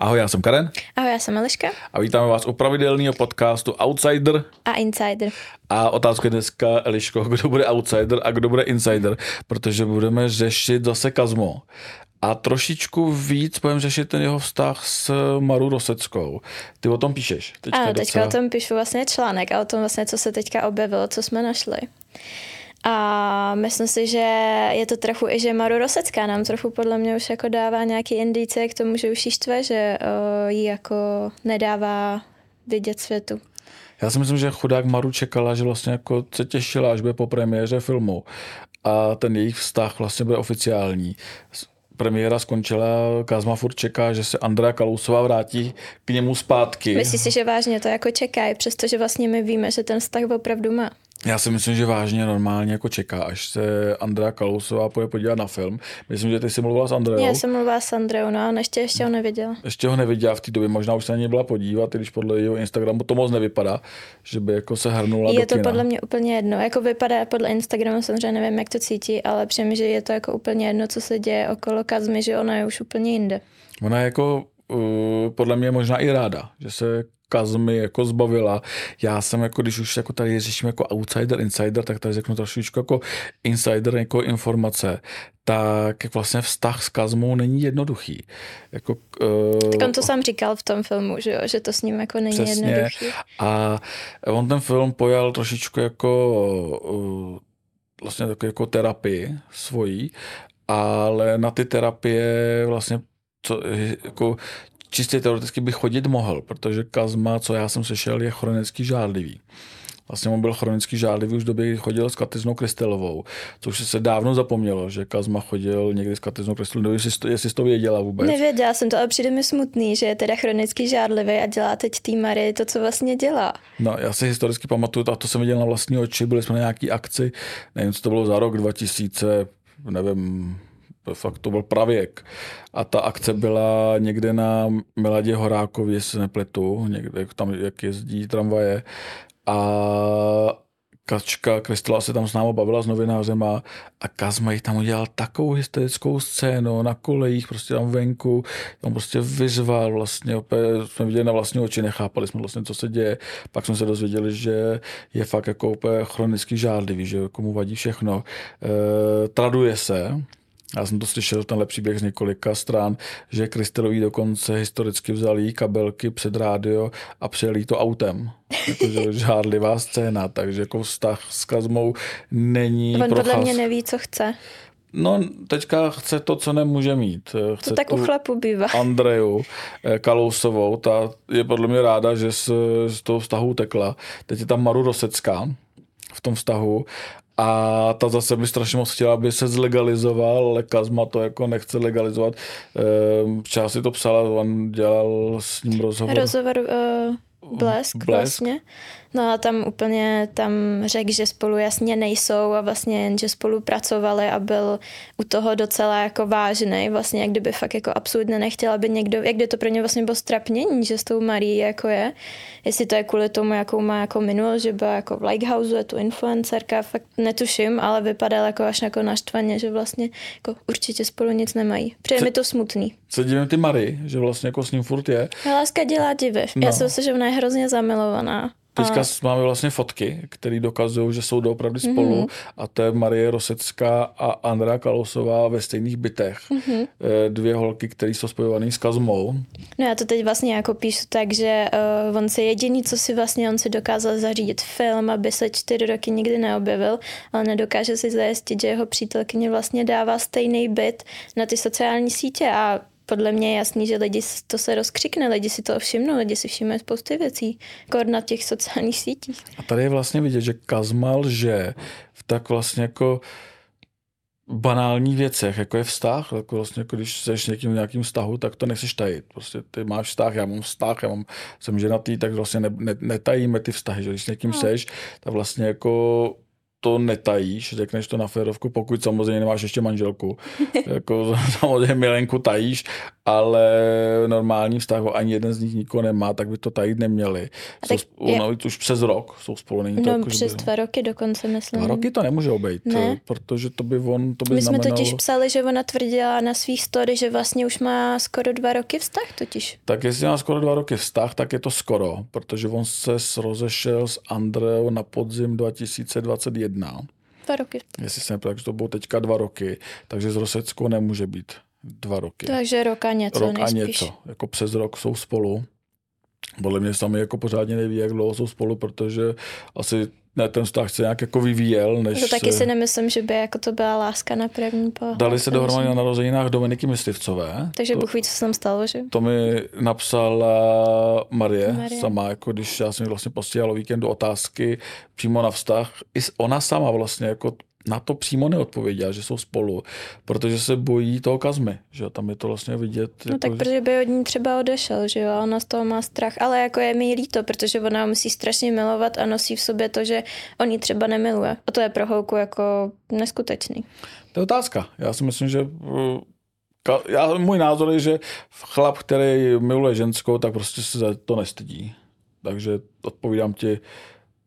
Ahoj, já jsem Karen. Ahoj, já jsem Eliška. A vítáme vás u pravidelného podcastu Outsider. A Insider. A otázka je dneska, Eliško, kdo bude Outsider a kdo bude Insider, protože budeme řešit zase Kazmo. A trošičku víc budeme řešit ten jeho vztah s Maru Roseckou. Ty o tom píšeš. Teďka ano, teďka docela... o tom píšu vlastně článek a o tom vlastně, co se teďka objevilo, co jsme našli. A myslím si, že je to trochu i, že Maru Rosecká nám trochu podle mě už jako dává nějaký indice k tomu, že už jí štve, že uh, ji jako nedává vidět světu. Já si myslím, že chudák Maru čekala, že vlastně jako se těšila, až bude po premiéře filmu a ten jejich vztah vlastně bude oficiální. Premiéra skončila, Kazma furt čeká, že se Andrea Kalousová vrátí k němu zpátky. Myslíš si, že vážně to jako čekají, přestože vlastně my víme, že ten vztah opravdu má? Já si myslím, že vážně normálně jako čeká, až se Andrea Kalousová půjde podívat na film. Myslím, že ty jsi mluvila s Andreou. Já jsem mluvila s Andreou, no, a ještě, ještě ho neviděla. Ještě ho neviděla v té době, možná už se na něj byla podívat, když podle jeho Instagramu to moc nevypadá, že by jako se hrnula Je to kina. podle mě úplně jedno. Jako vypadá podle Instagramu, samozřejmě nevím, jak to cítí, ale přijím, že je to jako úplně jedno, co se děje okolo Kazmy, že ona je už úplně jinde. Ona je jako uh, podle mě možná i ráda, že se Kazmy jako zbavila. Já jsem jako, když už jako tady řeším jako outsider, insider, tak tady řeknu trošičku jako insider, jako informace, tak jak vlastně vztah s Kazmou není jednoduchý. Jako, uh, tak on to sám říkal v tom filmu, že, jo? že to s ním jako není přesně. jednoduchý. A on ten film pojal trošičku jako uh, vlastně takový jako terapii svojí, ale na ty terapie vlastně co, jako čistě teoreticky by chodit mohl, protože Kazma, co já jsem sešel, je chronický žádlivý. Vlastně on byl chronický žádlivý už v době, kdy chodil s Katiznou Krystelovou, což se dávno zapomnělo, že Kazma chodil někdy s Katiznou Krystelovou. Jestli, to, jestli jsi to věděla vůbec. Nevěděla jsem to, ale přijde mi smutný, že je teda chronický žádlivý a dělá teď tý Mary to, co vlastně dělá. No, já si historicky pamatuju, a to jsem viděl na vlastní oči, byli jsme na nějaký akci, nevím, co to bylo za rok 2000, nevím, fakt to byl pravěk. A ta akce byla někde na Miladě Horákově, jestli se nepletu, někde tam, jak jezdí tramvaje. A Kačka Kristela se tam s námi bavila s novinářem a, Kazma tam udělal takovou hysterickou scénu na kolejích, prostě tam venku, tam prostě vyzval vlastně, opět jsme viděli na vlastní oči, nechápali jsme vlastně, co se děje. Pak jsme se dozvěděli, že je fakt jako úplně chronicky žádlivý, že komu vadí všechno. E, traduje se, já jsem to slyšel, tenhle příběh z několika stran, že Krystelový dokonce historicky vzali kabelky před rádio a přijeli to autem. Jakože žádlivá scéna, takže jako vztah s Kazmou není On podle mě neví, co chce. No, teďka chce to, co nemůže mít. Chce to tak u chlapu bývá. Andreju eh, Kalousovou, ta je podle mě ráda, že z, z toho vztahu tekla. Teď je tam Maru Rosecká v tom vztahu a ta zase by strašně moc chtěla, aby se zlegalizoval, ale Kazma to jako nechce legalizovat. Ehm, včera si to psala, on dělal s ním rozhovor. Rozhovor uh, Blesk, Blesk vlastně. No a tam úplně tam řekl, že spolu jasně nejsou a vlastně jen, že spolupracovali a byl u toho docela jako vážný, vlastně jak kdyby fakt jako absolutně nechtěl, aby někdo, jak by to pro ně vlastně bylo strapnění, že s tou Marí jako je, jestli to je kvůli tomu, jakou má jako minulost, že byla jako v Lighthouse, je tu influencerka, fakt netuším, ale vypadal jako až jako naštvaně, že vlastně jako určitě spolu nic nemají. Přijde mi to smutný. Se divím ty Mary, že vlastně jako s ním furt je. Láska dělá divy. No. Já si myslím, že ona je hrozně zamilovaná. Teďka a... máme vlastně fotky, které dokazují, že jsou doopravdy mm-hmm. spolu a to je Marie Rosecká a Andrea Kalosová ve stejných bytech. Mm-hmm. Dvě holky, které jsou spojované s Kazmou. No já to teď vlastně jako píšu tak, že uh, on se jediný, co si vlastně on si dokázal zařídit film, aby se čtyři roky nikdy neobjevil, ale nedokáže si zajistit, že jeho přítelkyně vlastně dává stejný byt na ty sociální sítě a podle mě je jasný, že lidi to se rozkřikne, lidi si to všimnou, lidi si všimnou spousty věcí, jako na těch sociálních sítích. A tady je vlastně vidět, že Kazmal, že v tak vlastně jako banální věcech, jako je vztah, jako vlastně, jako když jsi někým v nějakým vztahu, tak to nechceš tajit. Prostě ty máš vztah, já mám vztah, já mám, jsem ženatý, tak vlastně ne, ne, netajíme ty vztahy, že když s někým no. seš, tak vlastně jako to netajíš, řekneš to na férovku, pokud samozřejmě nemáš ještě manželku. jako samozřejmě milenku tajíš, ale normální vztah ani jeden z nich nikoho nemá, tak by to tajit neměli. Jsou spolu, je... no, už přes rok jsou spolu. Není to no, jako, přes by... dva roky dokonce, myslím. Dva roky to nemůže obejít, ne. protože to by on, to by My znamenalo... jsme totiž psali, že ona tvrdila na svých story, že vlastně už má skoro dva roky vztah totiž. Tak jestli má skoro dva roky vztah, tak je to skoro, protože on se rozešel s Andreou na podzim 2021. Dva roky. Jestli se nepletu, to bylo teďka dva roky, takže z Roseckou nemůže být dva roky. Takže rok a něco Rok nejspíš. a něco, jako přes rok jsou spolu. Podle mě sami jako pořádně neví, jak dlouho jsou spolu, protože asi ne, ten vztah se nějak jako vyvíjel. Než to taky se... si nemyslím, že by jako to byla láska na první pohled. Dali se dohromady na narozeninách Dominiky Myslivcové. Takže Bůh ví, co se tam stalo, že? To mi napsala Marie, Marie. sama, jako když já jsem vlastně posílal o víkendu otázky přímo na vztah. I ona sama vlastně jako na to přímo neodpověděla, že jsou spolu, protože se bojí toho kazmy, že tam je to vlastně vidět. No jako, tak protože by od ní třeba odešel, že jo, ona z toho má strach, ale jako je mi líto, protože ona musí strašně milovat a nosí v sobě to, že on ji třeba nemiluje. A to je pro holku jako neskutečný. To je otázka. Já si myslím, že já, můj názor je, že chlap, který miluje ženskou, tak prostě se za to nestydí. Takže odpovídám ti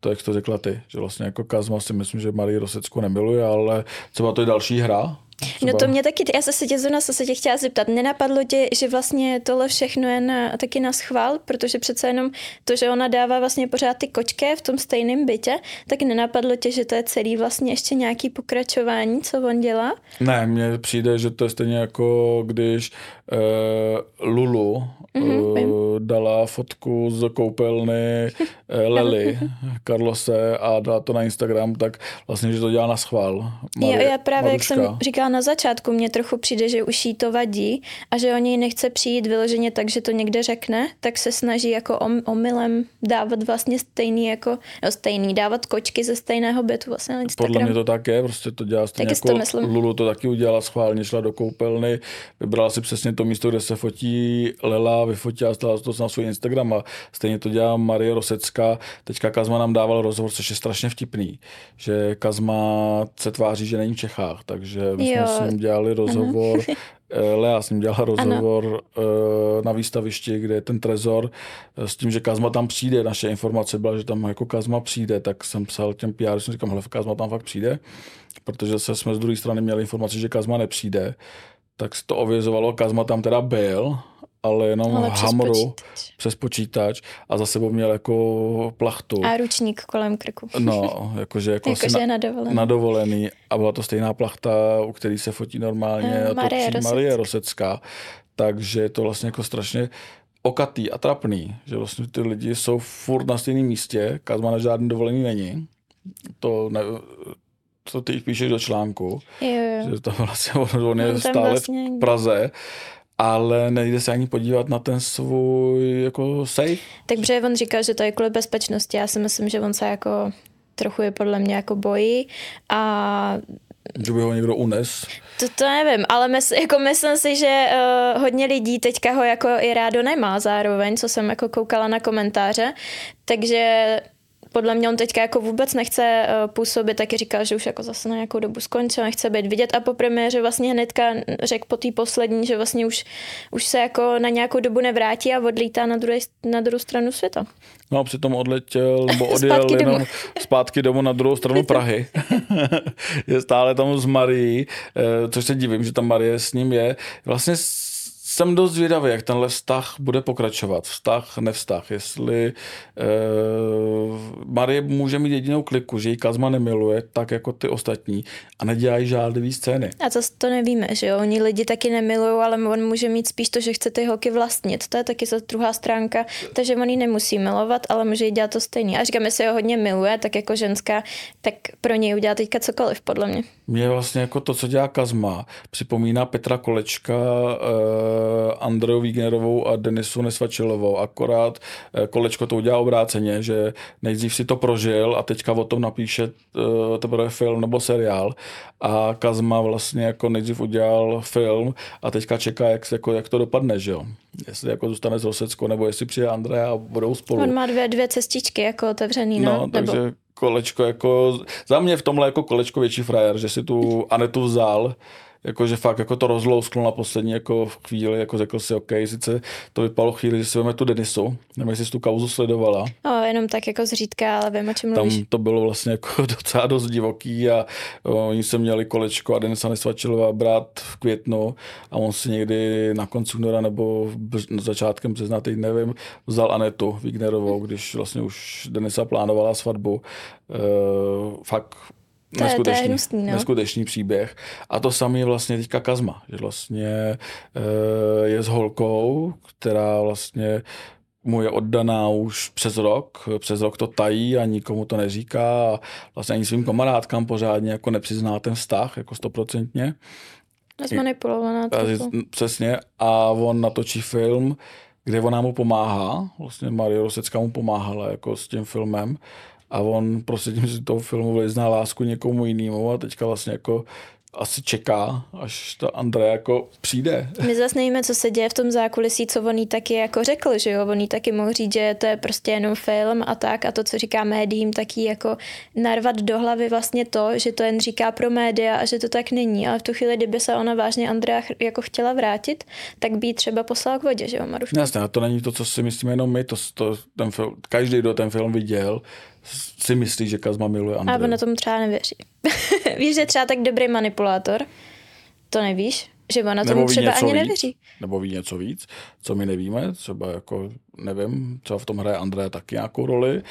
to, jak jsi to řekla ty, že vlastně jako Kazma si myslím, že Marii Roseckou nemiluje, ale třeba to je další hra, Třeba... No to mě taky, já se tě zrovna se tě chtěla zeptat, nenapadlo tě, že vlastně tohle všechno je na, taky na schvál, protože přece jenom to, že ona dává vlastně pořád ty kočky v tom stejném bytě, tak nenapadlo tě, že to je celý vlastně ještě nějaký pokračování, co on dělá? Ne, mně přijde, že to je stejně jako když uh, Lulu mm-hmm, dala fotku z koupelny uh, Lely, Carlose a dala to na Instagram, tak vlastně, že to dělá na schvál. Marie, já, já právě, Maruška. jak jsem říkala na začátku, mně trochu přijde, že už jí to vadí a že o něj nechce přijít vyloženě tak, že to někde řekne, tak se snaží jako om, omylem dávat vlastně stejný jako, no stejný, dávat kočky ze stejného bytu vlastně na Instagram. Podle mě to tak je, prostě to dělá stejně jako to myslím. Lulu to taky udělala schválně, šla do koupelny, vybrala si přesně to místo, kde se fotí Lela, vyfotila stala to na svůj Instagram a stejně to dělá Marie Rosecká. Teďka Kazma nám dával rozhovor, což je strašně vtipný, že Kazma se tváří, že není v Čechách, takže my jsme s ním dělali rozhovor, uh-huh. Lea s ním dělala rozhovor ano. Eh, na výstavišti, kde je ten trezor, eh, s tím, že Kazma tam přijde. Naše informace byla, že tam jako Kazma přijde, tak jsem psal těm PR, jsem říkal, hele, Kazma tam fakt přijde, protože se jsme z druhé strany měli informaci, že Kazma nepřijde tak se to ovězovalo, Kazma tam teda byl, ale jenom ale hamru přes počítač. přes počítač a za sebou měl jako plachtu. A ručník kolem krku. No, jakože jako, jako že na, dovolený. na dovolený. A byla to stejná plachta, u který se fotí normálně. Uh, Marie, to Marie Rosecká. Takže je to vlastně jako strašně okatý a trapný, že vlastně ty lidi jsou furt na stejném místě, Kazma na žádný dovolený není. To ne, co ty píšeš do článku, jo, jo. že to vlastně on, on je stále vlastně... v Praze, ale nejde se ani podívat na ten svůj jako safe. Takže on říkal, že to je kvůli bezpečnosti. Já si myslím, že on se jako trochu je podle mě jako bojí a že by ho někdo unes? To, to nevím, ale mys, jako myslím si, že uh, hodně lidí teďka ho jako i rádo nemá zároveň, co jsem jako koukala na komentáře, takže podle mě on teďka jako vůbec nechce uh, působit, taky říkal, že už jako zase na nějakou dobu skončil, nechce být vidět a po premiéře vlastně hnedka řekl po té poslední, že vlastně už, už se jako na nějakou dobu nevrátí a odlítá na, druhé, na druhou stranu světa. No a přitom odletěl, nebo odjel zpátky jenom domů. zpátky domů na druhou stranu Prahy. je stále tam s Marií, eh, což se divím, že tam Marie s ním je. Vlastně jsem dost zvědavý, jak tenhle vztah bude pokračovat. Vztah, nevztah. Jestli uh, Marie může mít jedinou kliku, že ji Kazma nemiluje, tak jako ty ostatní a nedělají žádný scény. A to, to nevíme, že jo? Oni lidi taky nemilují, ale on může mít spíš to, že chce ty holky vlastnit. To je taky za druhá stránka. Takže on ji nemusí milovat, ale může jí dělat to stejný. A říkám, jestli ho hodně miluje, tak jako ženská, tak pro něj udělá teďka cokoliv, podle mě. Mě vlastně jako to, co dělá Kazma, připomíná Petra Kolečka uh, Andreu Wignerovou a Denisu Nesvačilovou. Akorát uh, kolečko to udělá obráceně, že nejdřív si to prožil a teďka o tom napíše uh, teprve film nebo seriál. A Kazma vlastně jako nejdřív udělal film a teďka čeká, jak, jako, jak to dopadne, že jo. Jestli jako zůstane z Rosecko, nebo jestli přijde Andrea a budou spolu. On má dvě, dvě cestičky jako otevřený, no. no takže nebo kolečko jako, za mě v tomhle jako kolečko větší frajer, že si tu Anetu vzal, jakože fakt jako to rozlousklo na poslední jako v chvíli, jako řekl si, OK, sice to vypadalo chvíli, že si veme tu Denisu, nevím, jestli jsi tu kauzu sledovala. No, jenom tak jako zřídka, ale vím, o čem mluvíš. Tam to bylo vlastně jako docela dost divoký a o, oni se měli kolečko a Denisa Nesvačilová brát v květnu a on si někdy na konci února nebo v začátkem března, teď nevím, vzal Anetu Wignerovou, když vlastně už Denisa plánovala svatbu. E, fakt to neskutečný, je, to je hnusný, no. neskutečný příběh. A to samé je vlastně teďka Kazma, že vlastně e, je s holkou, která vlastně mu je oddaná už přes rok, přes rok to tají a nikomu to neříká a vlastně ani svým kamarádkám pořádně jako nepřizná ten vztah, jako stoprocentně. Zmanipulovaná Přesně a on natočí film, kde ona mu pomáhá, vlastně Marie Rosecká mu pomáhala jako s tím filmem a on prostě tím si toho filmu vyzná lásku někomu jinému a teďka vlastně jako asi čeká, až ta Andrea jako přijde. My zase nevíme, co se děje v tom zákulisí, co on jí taky jako řekl, že jo, on jí taky mohl říct, že to je prostě jenom film a tak a to, co říká médiím, taky jako narvat do hlavy vlastně to, že to jen říká pro média a že to tak není, ale v tu chvíli, kdyby se ona vážně Andrea jako chtěla vrátit, tak by jí třeba poslala k vodě, že jo, Maruška? Jasně, a to není to, co si myslíme jenom my, to, to ten film, každý, kdo ten film viděl, si myslí, že Kazma miluje Andreu. A ona tomu třeba nevěří. víš, že třeba tak dobrý manipulátor? To nevíš? Že ona tomu třeba ani víc, nevěří. Nebo ví něco víc, co my nevíme. Třeba jako, nevím, třeba v tom hraje Andrea taky nějakou roli.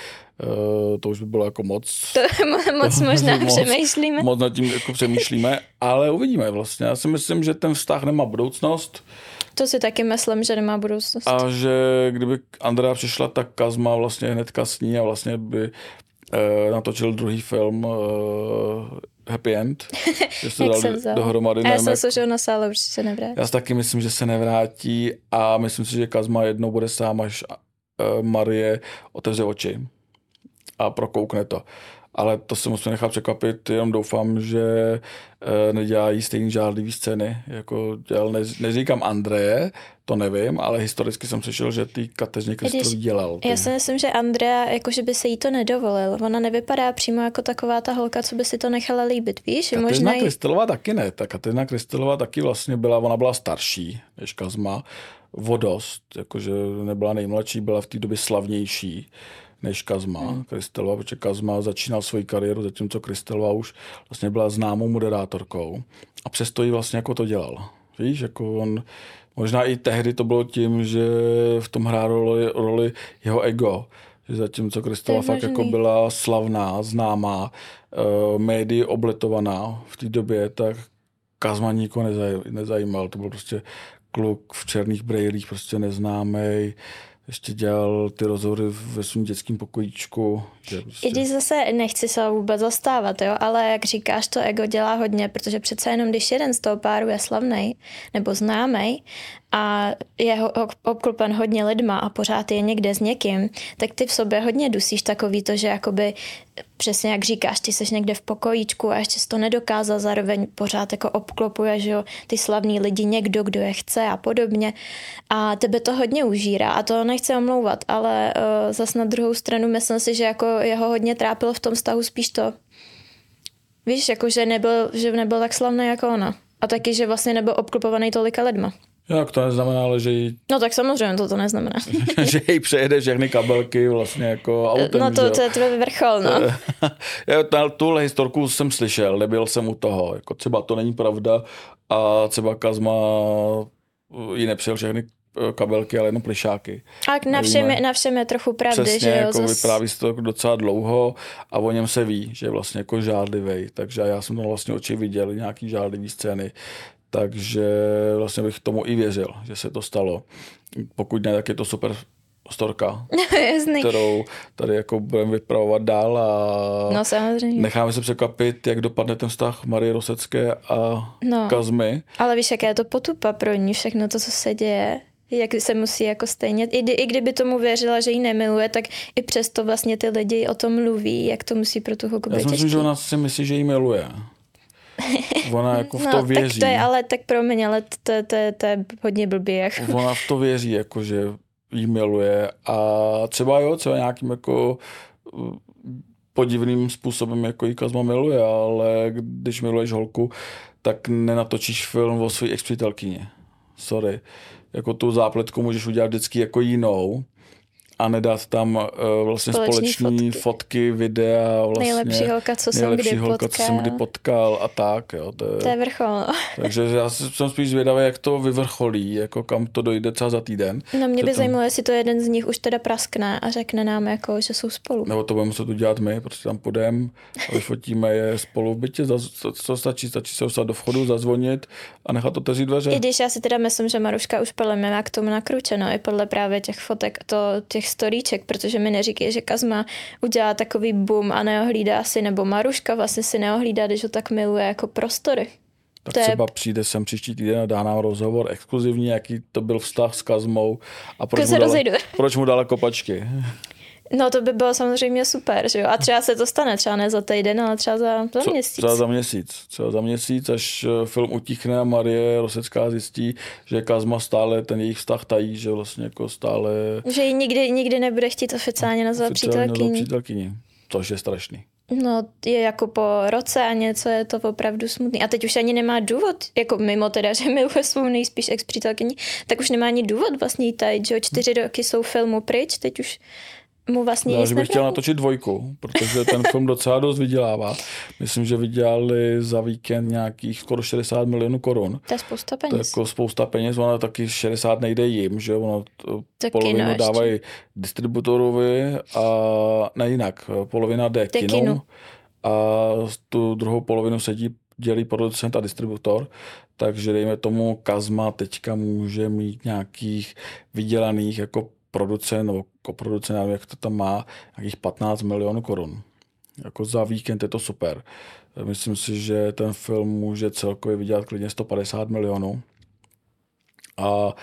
Uh, to už by bylo jako moc... To moc to, možná moc, přemýšlíme. Moc nad tím jako přemýšlíme, ale uvidíme vlastně. Já si myslím, že ten vztah nemá budoucnost. To si taky myslím, že nemá budoucnost. A že kdyby Andrea přišla, tak Kazma vlastně hnedka s ní a vlastně by eh, natočil druhý film eh, Happy End. Že se dal jsem dohromady. A já jsem se, že ona se ale určitě nevrátí. Já si taky myslím, že se nevrátí a myslím si, že Kazma jednou bude sám, až eh, Marie otevře oči a prokoukne to ale to se musím nechat překvapit, jenom doufám, že e, nedělají stejný žádlivý scény, jako dělal, ne, neříkám Andreje, to nevím, ale historicky jsem slyšel, že ty kateřně Kristový dělal. Ty. Já si myslím, že Andrea, jakože by se jí to nedovolil. Ona nevypadá přímo jako taková ta holka, co by si to nechala líbit, víš? Kateřina možná Kristelová taky ne. Ta Kateřina Kristelová taky vlastně byla, ona byla starší než Kazma, vodost, jakože nebyla nejmladší, byla v té době slavnější než Kazma, hmm. Kristelova, protože Kazma začínal svoji kariéru, zatímco Kristelova už vlastně byla známou moderátorkou a přesto jí vlastně jako to dělal. Víš, jako on, možná i tehdy to bylo tím, že v tom hrál roli, roli jeho ego, že zatímco Kristova fakt jako byla slavná, známá, uh, médii obletovaná v té době, tak Kazma nikoho nezajímal. To byl prostě kluk v černých brejlích, prostě neznámý, ještě dělal ty rozhovory ve svém dětském pokojíčku. Prostě... I když zase nechci se vůbec zastávat, jo, ale jak říkáš, to ego dělá hodně, protože přece jenom když jeden z toho páru je slavný nebo známý a je obklopen hodně lidma a pořád je někde s někým, tak ty v sobě hodně dusíš takový to, že jakoby přesně jak říkáš, ty jsi někde v pokojíčku a ještě jsi to nedokázal, zároveň pořád jako obklopuje, že jo, ty slavní lidi, někdo, kdo je chce a podobně. A tebe to hodně užírá a to nechci omlouvat, ale uh, zas na druhou stranu myslím si, že jako jeho hodně trápilo v tom vztahu spíš to, víš, jako že nebyl, že nebyl tak slavný jako ona. A taky, že vlastně nebyl obklopovaný tolika lidma. Jak to neznamená, ale že jí... No tak samozřejmě to to neznamená. že jí přejede všechny kabelky vlastně jako autem. No to, to je tvůj vrchol, no. Já tuhle historku jsem slyšel, nebyl jsem u toho. Jako třeba to není pravda a třeba Kazma jí nepřijel všechny eh, kabelky, ale jenom plišáky. A na všem, je, na všem je trochu pravdy, Přesně, že jo? jako zas... vypráví se to docela dlouho a o něm se ví, že je vlastně jako žádlivý. Takže já jsem to vlastně oči viděl, nějaký žádlivý scény. Takže vlastně bych tomu i věřil, že se to stalo. Pokud ne, tak je to super storka, Jasný. kterou tady jako budeme vypravovat dál a No samozřejmě. necháme se překvapit, jak dopadne ten vztah Marie Rosecké a No. Kazmy. Ale víš, jaká je to potupa pro ní, všechno to, co se děje. Jak se musí jako stejně, i, i kdyby tomu věřila, že ji nemiluje, tak i přesto vlastně ty lidi o tom mluví, jak to musí pro tu holku Já si myslím, že ona si myslí, že jí miluje. Ona jako v no, to věří. tak to je, ale tak promiň, ale to, to, to, to je hodně blbý. Jako. Ona v to věří, jako že jí miluje a třeba jo, třeba nějakým jako uh, podivným způsobem jako jí Kazma miluje, ale když miluješ holku, tak nenatočíš film o své ex-přítelkyni. Sorry. Jako tu zápletku můžeš udělat vždycky jako jinou a nedat tam uh, vlastně společní fotky. fotky, videa. Vlastně Nejlepší holka, co jsem nejlepší kdy holka, co jsem kdy potkal. a tak. Jo, to je, To je vrchol. No. takže já jsem spíš zvědavý, jak to vyvrcholí, jako kam to dojde třeba za týden. no mě by to- zajímalo, jestli to jeden z nich už teda praskne a řekne nám, jako, že jsou spolu. Nebo to budeme muset udělat my, protože tam půjdeme a vyfotíme je spolu v bytě. Co stačí? Stačí se dostat do vchodu, zazvonit a nechat otevřít dveře. I když já si teda myslím, že Maruška už podle mě má k tomu nakručeno, i podle právě těch fotek, to, těch storíček, protože mi neříkají, že Kazma udělá takový boom a neohlídá si, nebo Maruška vlastně si neohlídá, když ho tak miluje jako prostory. tak je- třeba přijde sem příští týden a dá nám rozhovor exkluzivní, jaký to byl vztah s Kazmou a proč, mu, dala, proč mu dala kopačky. No to by bylo samozřejmě super, že jo? A třeba se to stane, třeba ne za týden, ale třeba za, za Co, měsíc. třeba za měsíc. Třeba za měsíc, až eh, film utichne a Marie Rosecká zjistí, že Kazma stále ten jejich vztah tají, že vlastně jako stále Že ji nikdy, nikdy nebude chtít oficiálně nazvat přítelkyní. přítelkyní. Což je strašný. No, je jako po roce a něco je to opravdu smutný. A teď už ani nemá důvod, jako mimo teda, že miluje svou nejspíš ex přítelkyni, tak už nemá ani důvod vlastně jí tajit, že jo, čtyři roky jsou filmu pryč, teď už mu vlastně že bych chtěl natočit dvojku, protože ten film docela dost vydělává. Myslím, že vydělali za víkend nějakých skoro 60 milionů korun. To je spousta To je peněz. jako spousta peněz, ono taky 60 nejde jim, že ono to To polovinu kino ještě. dávají distributorovi a ne jinak, polovina Jde kinu kinu. a tu druhou polovinu sedí dělí producent a distributor, takže dejme tomu Kazma teďka může mít nějakých vydělaných jako producent nebo koproducent, nevím, jak to tam má, nějakých 15 milionů korun. Jako za víkend je to super. Myslím si, že ten film může celkově vydělat klidně 150 milionů. A uh,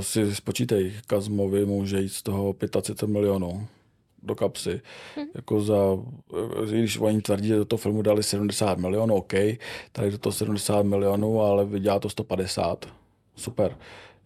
si spočítej, Kazmovi může jít z toho 35 milionů do kapsy. Hmm. Jako za, i když oni tvrdí, že do toho filmu dali 70 milionů, OK, tady do toho 70 milionů, ale vydělá to 150. Super.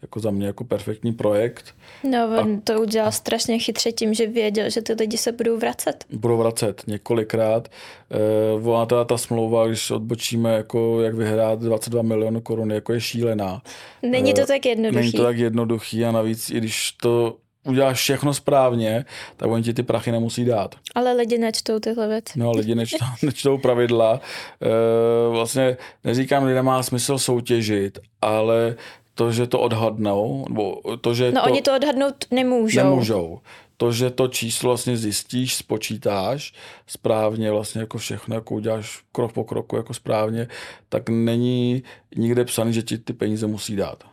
Jako za mě jako perfektní projekt. No, on to udělal strašně chytře tím, že věděl, že ty lidi se budou vracet. budou vracet několikrát. Eh, ona teda ta smlouva, když odbočíme, jako jak vyhrát 22 milionů korun, jako je šílená. Není to Eh, tak jednoduchý. Není to tak jednoduchý a navíc, i když to uděláš všechno správně, tak oni ti ty prachy nemusí dát. Ale lidi nečtou tyhle věci. No, lidi nečtou, nečtou pravidla. E, vlastně neříkám, že nemá smysl soutěžit, ale to, že to odhadnou, nebo to, že No to... oni to odhadnout nemůžou. Nemůžou. To, že to číslo vlastně zjistíš, spočítáš správně, vlastně jako všechno, jako uděláš krok po kroku jako správně, tak není nikde psaný, že ti ty peníze musí dát.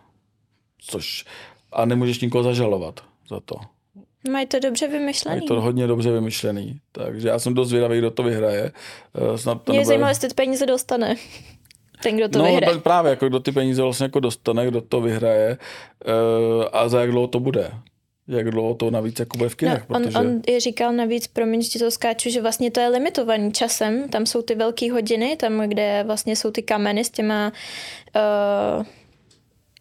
Což a nemůžeš nikoho zažalovat za to. Mají to dobře vymyšlený. Je to hodně dobře vymyšlený. Takže já jsem dost zvědavý, kdo to vyhraje. Eh, Snad to Mě nebude- zajímalo, jestli ty peníze dostane. Ten, kdo to no, vyhraje. právě, jako kdo ty peníze vlastně jako dostane, kdo to vyhraje eh, a za jak dlouho to bude. Jak dlouho to navíc jako bude v No, kinech, on, protože... on je říkal navíc, promiň, že to skáču, že vlastně to je limitovaný časem, tam jsou ty velké hodiny, tam, kde vlastně jsou ty kameny s těma, uh,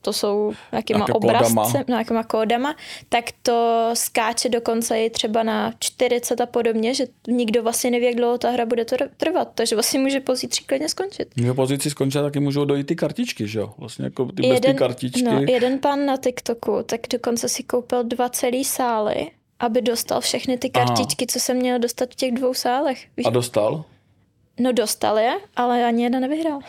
to jsou nějakýma kódama. nějakýma kódama, tak to skáče dokonce i třeba na 40 a podobně, že nikdo vlastně neví, jak dlouho ta hra bude tr- trvat, takže vlastně může pozítří klidně skončit. Může pozici skončit, taky můžou dojít ty kartičky, že jo? Vlastně jako ty bez ty kartičky. no, jeden pán na TikToku, tak dokonce si koupil dva celý sály, aby dostal všechny ty Aha. kartičky, co se měl dostat v těch dvou sálech. Víš? A dostal? No dostal je, ale ani jedna nevyhrál.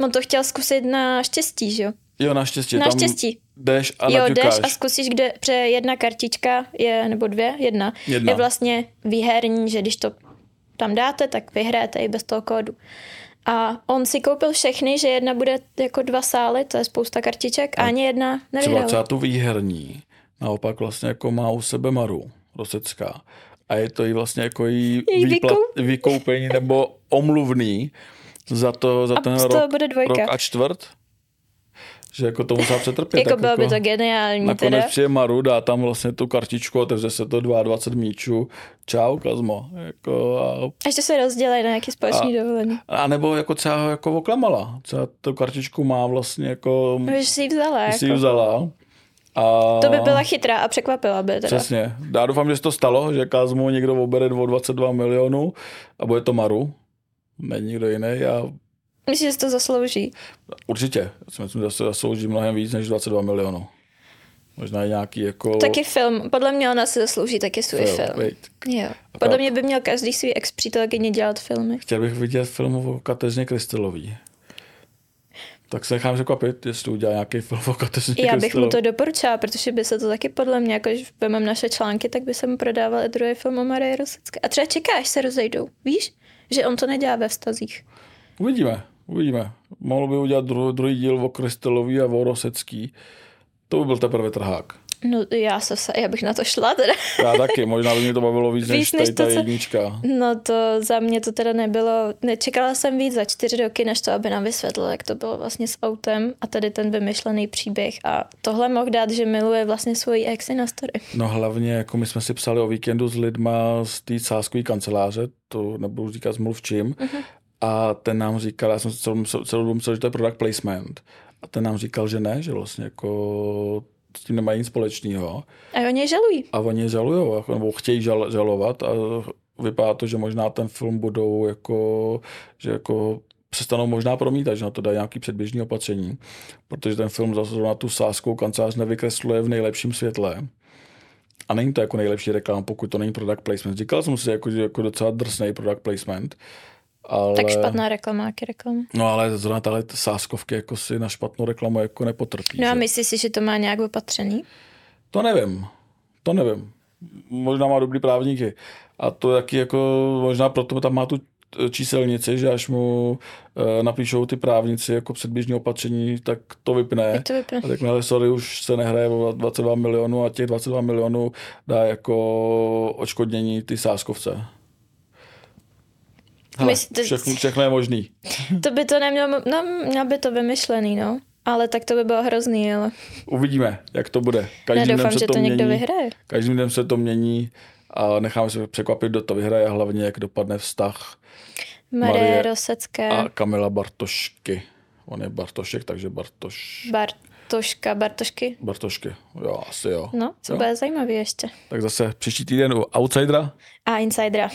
On to chtěl zkusit na štěstí, že jo? Jo, naštěstí. Naštěstí. Tam jdeš a jo, naťukáš. jdeš a zkusíš, kde, protože jedna kartička je, nebo dvě, jedna, Jedna. je vlastně výherní, že když to tam dáte, tak vyhrajete i bez toho kódu. A on si koupil všechny, že jedna bude jako dva sály, to je spousta kartiček, a ani jedna Třeba, nevyhrál. třeba tu výherní, naopak vlastně jako má u sebe Maru Rosecká. A je to jí vlastně jako jí, Její výplat, vykoupení nebo omluvný za, to, za A ten rok, bude dvojka. rok a čtvrt. Že jako to musela přetrpět. Jako bylo jako, by to geniální Nakonec teda. přijde Maru, dá tam vlastně tu kartičku, otevře se to 22 míčů. Čau, Kazmo. Jako a, A ještě se rozdělají na nějaký společný A- dovolení. a nebo jako třeba ho jako oklamala. Třeba tu kartičku má vlastně jako, Už si ji vzala. si ji Jako. vzala. A To by byla chytrá a překvapila by teda. Přesně. Já doufám, že se to stalo, že Kazmu někdo obere o 22 milionů a bude to Maru. Není nikdo jiný a Myslím, že si to zaslouží. určitě. Si myslím, že se zaslouží mnohem víc než 22 milionů. Možná i nějaký jako... Taky film. Podle mě ona si zaslouží taky svůj film, film. Jo. A Podle mě by měl každý svý ex přítelkyni dělat filmy. Chtěl bych vidět film o Kateřině Krystelový. Tak se nechám překvapit, jestli udělá nějaký film o Kateřině Já bych mu to doporučila, protože by se to taky podle mě, jako když vezmeme naše články, tak by se mu prodával i druhý film o Marie Rosecké. A třeba čeká, až se rozejdou. Víš? Že on to nedělá ve vztazích. Uvidíme, uvidíme. Mohl by udělat druhý, díl o Krystelový a o Rosecký. To by byl teprve trhák. No já, se, já bych na to šla teda. Já taky, možná by mě to bavilo víc, než Víc tady než ta jednička. No to za mě to teda nebylo, nečekala jsem víc za čtyři roky, než to, aby nám vysvětlil, jak to bylo vlastně s autem a tady ten vymyšlený příběh a tohle mohl dát, že miluje vlastně svoji exy na story. No hlavně, jako my jsme si psali o víkendu s lidma z té sáskové kanceláře, to nebudu říkat s mluvčím, uh-huh. a ten nám říkal, já jsem celou, celou dobu myslel, že to je product placement, a ten nám říkal, že ne, že vlastně jako s tím nemají nic společného. A oni je žalují. A oni je žalujou, jako, nebo chtějí žal, žalovat a vypadá to, že možná ten film budou jako, že jako přestanou možná promítat, že na to dají nějaký předběžný opatření, protože ten film zase na tu sáskou kancelář nevykresluje v nejlepším světle. A není to jako nejlepší reklama, pokud to není product placement. Říkal jsem si, jako, že jako docela drsný product placement. Ale... Tak špatná reklama, jaký reklama. No ale zrovna tahle sáskovky jako si na špatnou reklamu jako nepotrpí. No a že? myslíš si, že to má nějak opatřený? To nevím. To nevím. Možná má dobrý právníky. A to jaký jako, možná proto tam má tu číselnici, že až mu e, napíšou ty právníci jako předběžní opatření, tak to vypne. To vypne? A řekne, ale sorry, už se nehraje o 22 milionů a těch 22 milionů dá jako odškodnění ty sáskovce. Hele, Myslíte- všechno, všechno je možný. To by to nemělo, no měl by to vymyšlený, no. Ale tak to by bylo hrozný, ale Uvidíme, jak to bude. Každým nedoufám, dnem se že to někdo mění. vyhraje. Každým dnem se to mění a necháme se překvapit, kdo to vyhraje a hlavně, jak dopadne vztah Marie, Marie Rosecké, a Kamila Bartošky. On je Bartošek, takže Bartoš... Bartoška, Bartošky. Bartošky, jo, asi jo. No, co jo. bude zajímavý ještě. Tak zase příští týden u Outsidera. A Insidera.